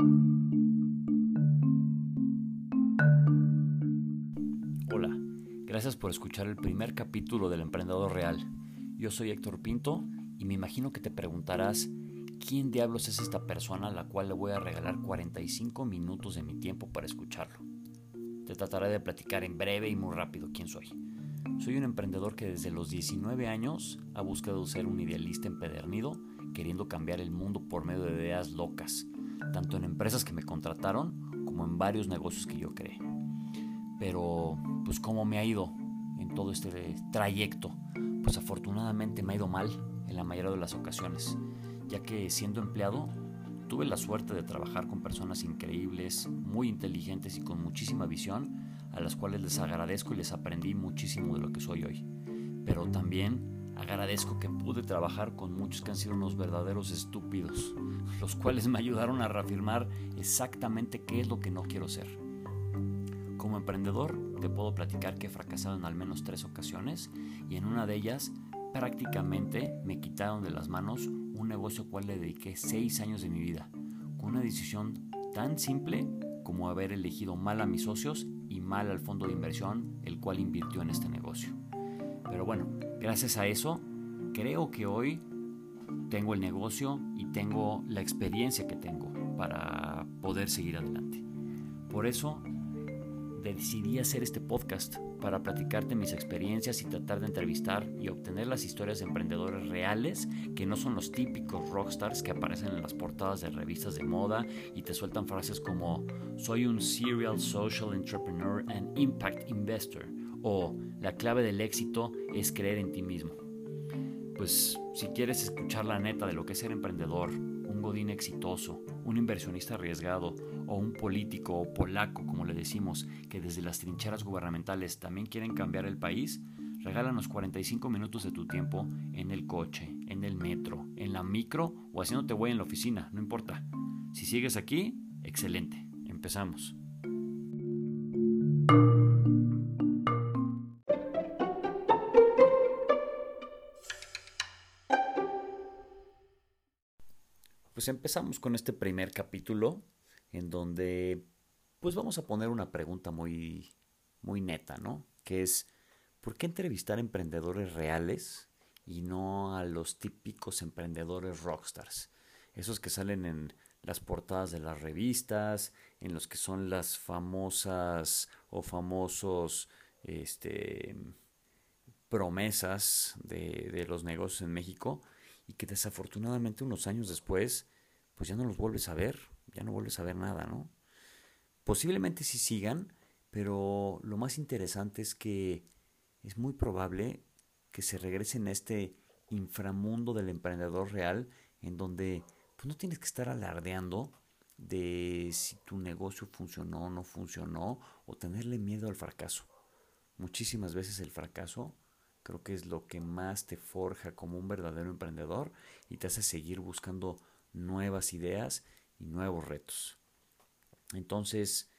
Hola, gracias por escuchar el primer capítulo del Emprendedor Real. Yo soy Héctor Pinto y me imagino que te preguntarás, ¿quién diablos es esta persona a la cual le voy a regalar 45 minutos de mi tiempo para escucharlo? Te trataré de platicar en breve y muy rápido quién soy. Soy un emprendedor que desde los 19 años ha buscado ser un idealista empedernido, queriendo cambiar el mundo por medio de ideas locas, tanto en empresas que me contrataron como en varios negocios que yo creé. Pero, pues, ¿cómo me ha ido en todo este trayecto? Pues afortunadamente me ha ido mal en la mayoría de las ocasiones, ya que siendo empleado tuve la suerte de trabajar con personas increíbles, muy inteligentes y con muchísima visión, a las cuales les agradezco y les aprendí muchísimo de lo que soy hoy. Pero también agradezco que pude trabajar con muchos que han sido unos verdaderos estúpidos, los cuales me ayudaron a reafirmar exactamente qué es lo que no quiero ser. Como emprendedor, te puedo platicar que he fracasado en al menos tres ocasiones y en una de ellas prácticamente me quitaron de las manos un negocio al cual le dediqué seis años de mi vida, con una decisión tan simple como haber elegido mal a mis socios y mal al fondo de inversión, el cual invirtió en este negocio. Pero bueno, gracias a eso, creo que hoy tengo el negocio y tengo la experiencia que tengo para poder seguir adelante. Por eso decidí hacer este podcast para platicarte mis experiencias y tratar de entrevistar y obtener las historias de emprendedores reales que no son los típicos rockstars que aparecen en las portadas de revistas de moda y te sueltan frases como soy un serial social entrepreneur and impact investor o la clave del éxito es creer en ti mismo. Pues si quieres escuchar la neta de lo que es ser emprendedor, un godín exitoso, un inversionista arriesgado o un político polaco, como le decimos, que desde las trincheras gubernamentales también quieren cambiar el país, regálanos 45 minutos de tu tiempo en el coche, en el metro, en la micro o haciéndote güey en la oficina, no importa. Si sigues aquí, excelente. Empezamos. Pues empezamos con este primer capítulo en donde pues vamos a poner una pregunta muy muy neta, ¿no? Que es ¿por qué entrevistar emprendedores reales y no a los típicos emprendedores rockstars? Esos que salen en las portadas de las revistas, en los que son las famosas o famosos este, promesas de, de los negocios en México y que desafortunadamente unos años después pues ya no los vuelves a ver, ya no vuelves a ver nada, ¿no? Posiblemente sí sigan, pero lo más interesante es que es muy probable que se regresen a este inframundo del emprendedor real en donde pues no tienes que estar alardeando de si tu negocio funcionó o no funcionó o tenerle miedo al fracaso. Muchísimas veces el fracaso creo que es lo que más te forja como un verdadero emprendedor y te hace seguir buscando nuevas ideas y nuevos retos. Entonces,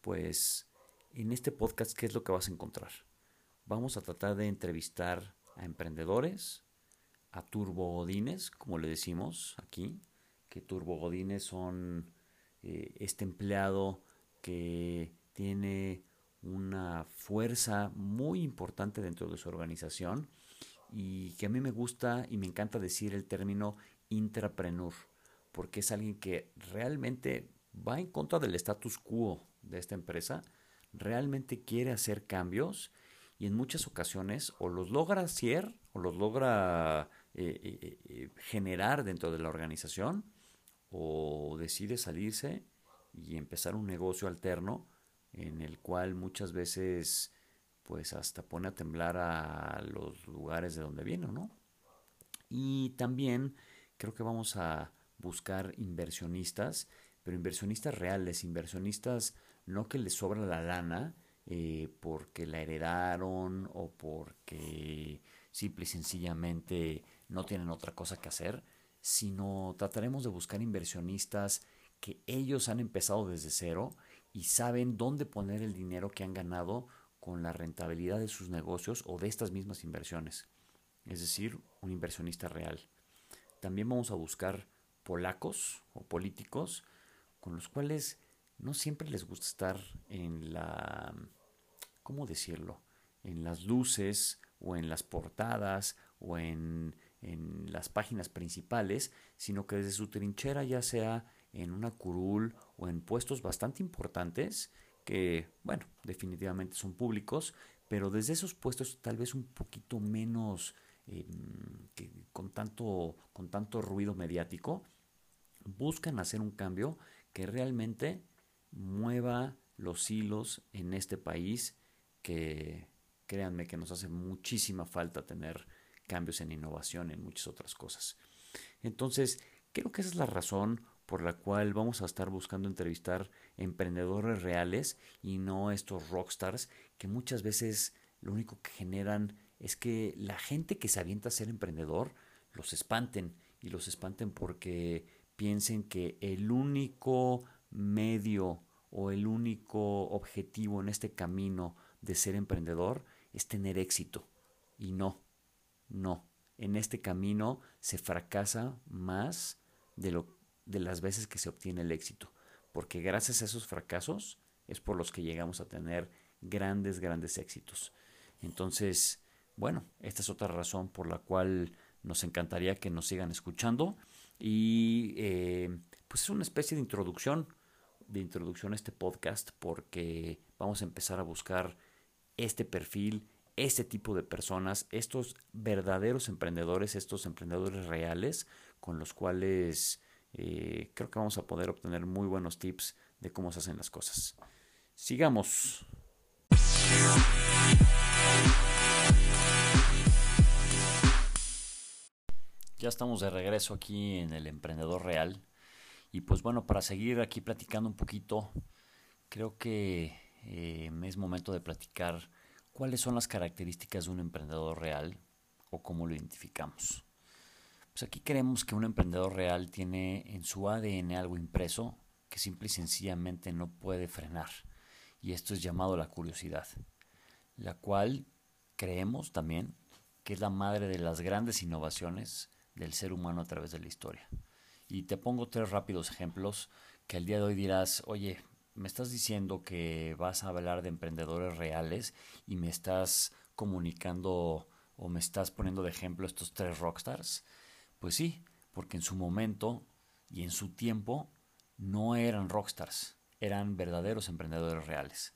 pues en este podcast, ¿qué es lo que vas a encontrar? Vamos a tratar de entrevistar a emprendedores, a turbogodines, como le decimos aquí, que turbogodines son eh, este empleado que tiene una fuerza muy importante dentro de su organización y que a mí me gusta y me encanta decir el término intrapreneur porque es alguien que realmente va en contra del status quo de esta empresa, realmente quiere hacer cambios y en muchas ocasiones o los logra hacer o los logra eh, eh, eh, generar dentro de la organización o decide salirse y empezar un negocio alterno en el cual muchas veces pues hasta pone a temblar a los lugares de donde viene, ¿no? Y también creo que vamos a buscar inversionistas, pero inversionistas reales, inversionistas no que les sobra la lana eh, porque la heredaron o porque simple y sencillamente no tienen otra cosa que hacer, sino trataremos de buscar inversionistas que ellos han empezado desde cero y saben dónde poner el dinero que han ganado con la rentabilidad de sus negocios o de estas mismas inversiones. Es decir, un inversionista real. También vamos a buscar polacos o políticos con los cuales no siempre les gusta estar en la, ¿cómo decirlo? En las luces o en las portadas o en, en las páginas principales, sino que desde su trinchera, ya sea en una curul o en puestos bastante importantes, que, bueno, definitivamente son públicos, pero desde esos puestos tal vez un poquito menos em, con, tanto, con tanto ruido mediático, buscan hacer un cambio que realmente mueva los hilos en este país que créanme que nos hace muchísima falta tener cambios en innovación en muchas otras cosas. Entonces, creo que esa es la razón por la cual vamos a estar buscando entrevistar emprendedores reales y no estos rockstars que muchas veces lo único que generan es que la gente que se avienta a ser emprendedor los espanten y los espanten porque piensen que el único medio o el único objetivo en este camino de ser emprendedor es tener éxito. Y no, no. En este camino se fracasa más de, lo, de las veces que se obtiene el éxito. Porque gracias a esos fracasos es por los que llegamos a tener grandes, grandes éxitos. Entonces, bueno, esta es otra razón por la cual nos encantaría que nos sigan escuchando. Y eh, pues es una especie de introducción, de introducción a este podcast, porque vamos a empezar a buscar este perfil, este tipo de personas, estos verdaderos emprendedores, estos emprendedores reales, con los cuales eh, creo que vamos a poder obtener muy buenos tips de cómo se hacen las cosas. Sigamos. Ya estamos de regreso aquí en el Emprendedor Real. Y pues bueno, para seguir aquí platicando un poquito, creo que eh, es momento de platicar cuáles son las características de un emprendedor real o cómo lo identificamos. Pues aquí creemos que un emprendedor real tiene en su ADN algo impreso que simple y sencillamente no puede frenar. Y esto es llamado la curiosidad, la cual creemos también que es la madre de las grandes innovaciones del ser humano a través de la historia. Y te pongo tres rápidos ejemplos que al día de hoy dirás, oye, me estás diciendo que vas a hablar de emprendedores reales y me estás comunicando o me estás poniendo de ejemplo estos tres rockstars. Pues sí, porque en su momento y en su tiempo no eran rockstars, eran verdaderos emprendedores reales.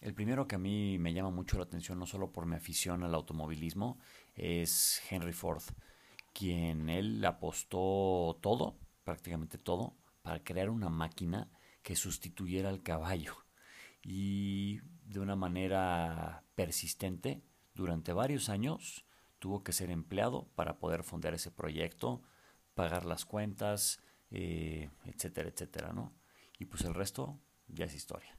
El primero que a mí me llama mucho la atención, no solo por mi afición al automovilismo, es Henry Ford, quien él apostó todo, prácticamente todo, para crear una máquina que sustituyera al caballo. Y de una manera persistente, durante varios años, tuvo que ser empleado para poder fundar ese proyecto, pagar las cuentas, eh, etcétera, etcétera, ¿no? Y pues el resto ya es historia.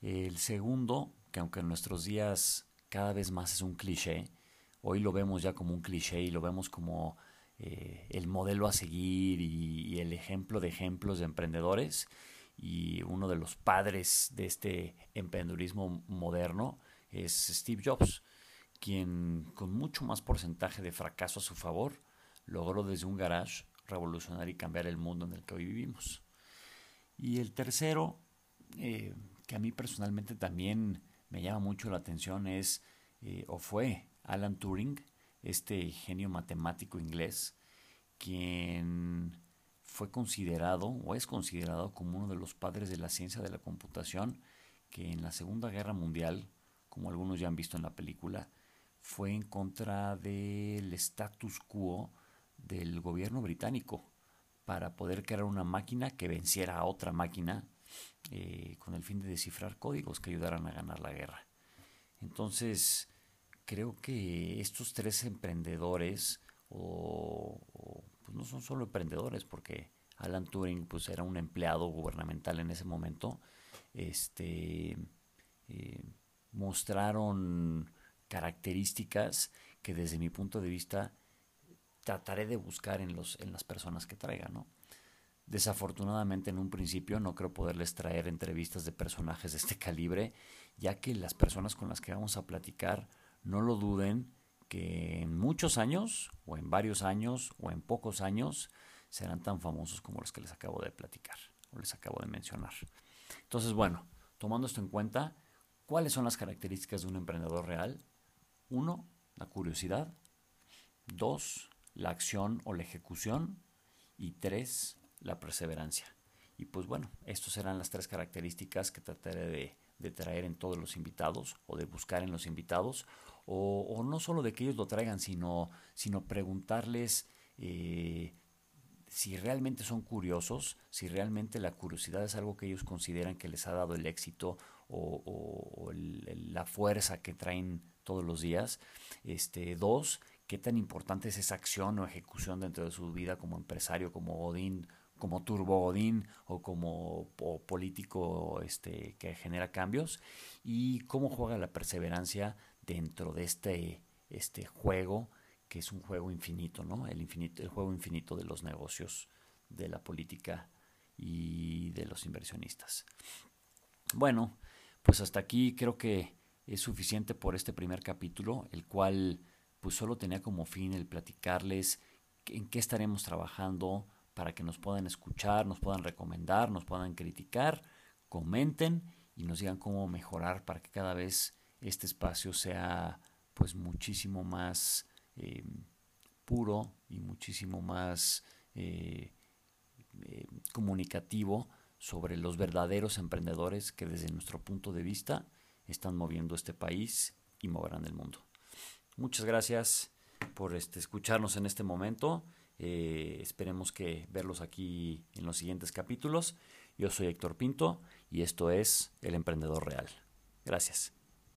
El segundo, que aunque en nuestros días cada vez más es un cliché, hoy lo vemos ya como un cliché y lo vemos como eh, el modelo a seguir y, el ejemplo de ejemplos de emprendedores y uno de los padres de este emprendedurismo moderno es Steve Jobs, quien con mucho más porcentaje de fracaso a su favor logró desde un garage revolucionar y cambiar el mundo en el que hoy vivimos. Y el tercero, eh, que a mí personalmente también me llama mucho la atención, es eh, o fue Alan Turing, este genio matemático inglés, quien fue considerado o es considerado como uno de los padres de la ciencia de la computación, que en la Segunda Guerra Mundial, como algunos ya han visto en la película, fue en contra del status quo del gobierno británico para poder crear una máquina que venciera a otra máquina eh, con el fin de descifrar códigos que ayudaran a ganar la guerra. Entonces, creo que estos tres emprendedores o pues no son solo emprendedores, porque Alan Turing pues era un empleado gubernamental en ese momento, este, eh, mostraron características que desde mi punto de vista trataré de buscar en, los, en las personas que traigan, Desafortunadamente en un principio no creo poderles traer entrevistas de personajes de este calibre, ya que las personas con las que vamos a platicar, no lo duden, que en muchos años, o en varios años, o en pocos años, serán tan famosos como los que les acabo de platicar. les acabo de mencionar. Entonces, bueno, tomando esto en cuenta, ¿cuáles son las características de un emprendedor real? Uno, la curiosidad. Dos, la acción o la ejecución. Y tres, la perseverancia. Y pues bueno, estas serán las tres características que trataré de, traer en todos los invitados o de buscar en los invitados. O, no solo de que ellos lo traigan, sino, sino preguntarles eh, si realmente son curiosos, si realmente la curiosidad es algo que ellos consideran que les ha dado el éxito o, la fuerza que traen todos los días. Este, dos, qué tan importante es esa acción o ejecución dentro de su vida como empresario, como Godín, como Turbo Godín o como político este, que genera cambios y cómo juega la perseverancia dentro de este, este juego que es un juego infinito, ¿no? El, infinito, el juego infinito de los negocios, de la política y de los inversionistas. Bueno, pues hasta aquí creo que es suficiente por este primer capítulo, el cual pues solo tenía como fin el platicarles en qué estaremos trabajando para que nos puedan escuchar, nos puedan recomendar, nos puedan criticar, comenten y nos digan cómo mejorar para que cada vez este espacio sea pues muchísimo más eh, puro y muchísimo más eh, eh, comunicativo sobre los verdaderos emprendedores que desde nuestro punto de vista están moviendo este país y moverán el mundo. Muchas gracias por este, escucharnos en este momento. esperemos que verlos aquí en los siguientes capítulos. Yo soy Héctor Pinto y esto es El Emprendedor Real. Gracias.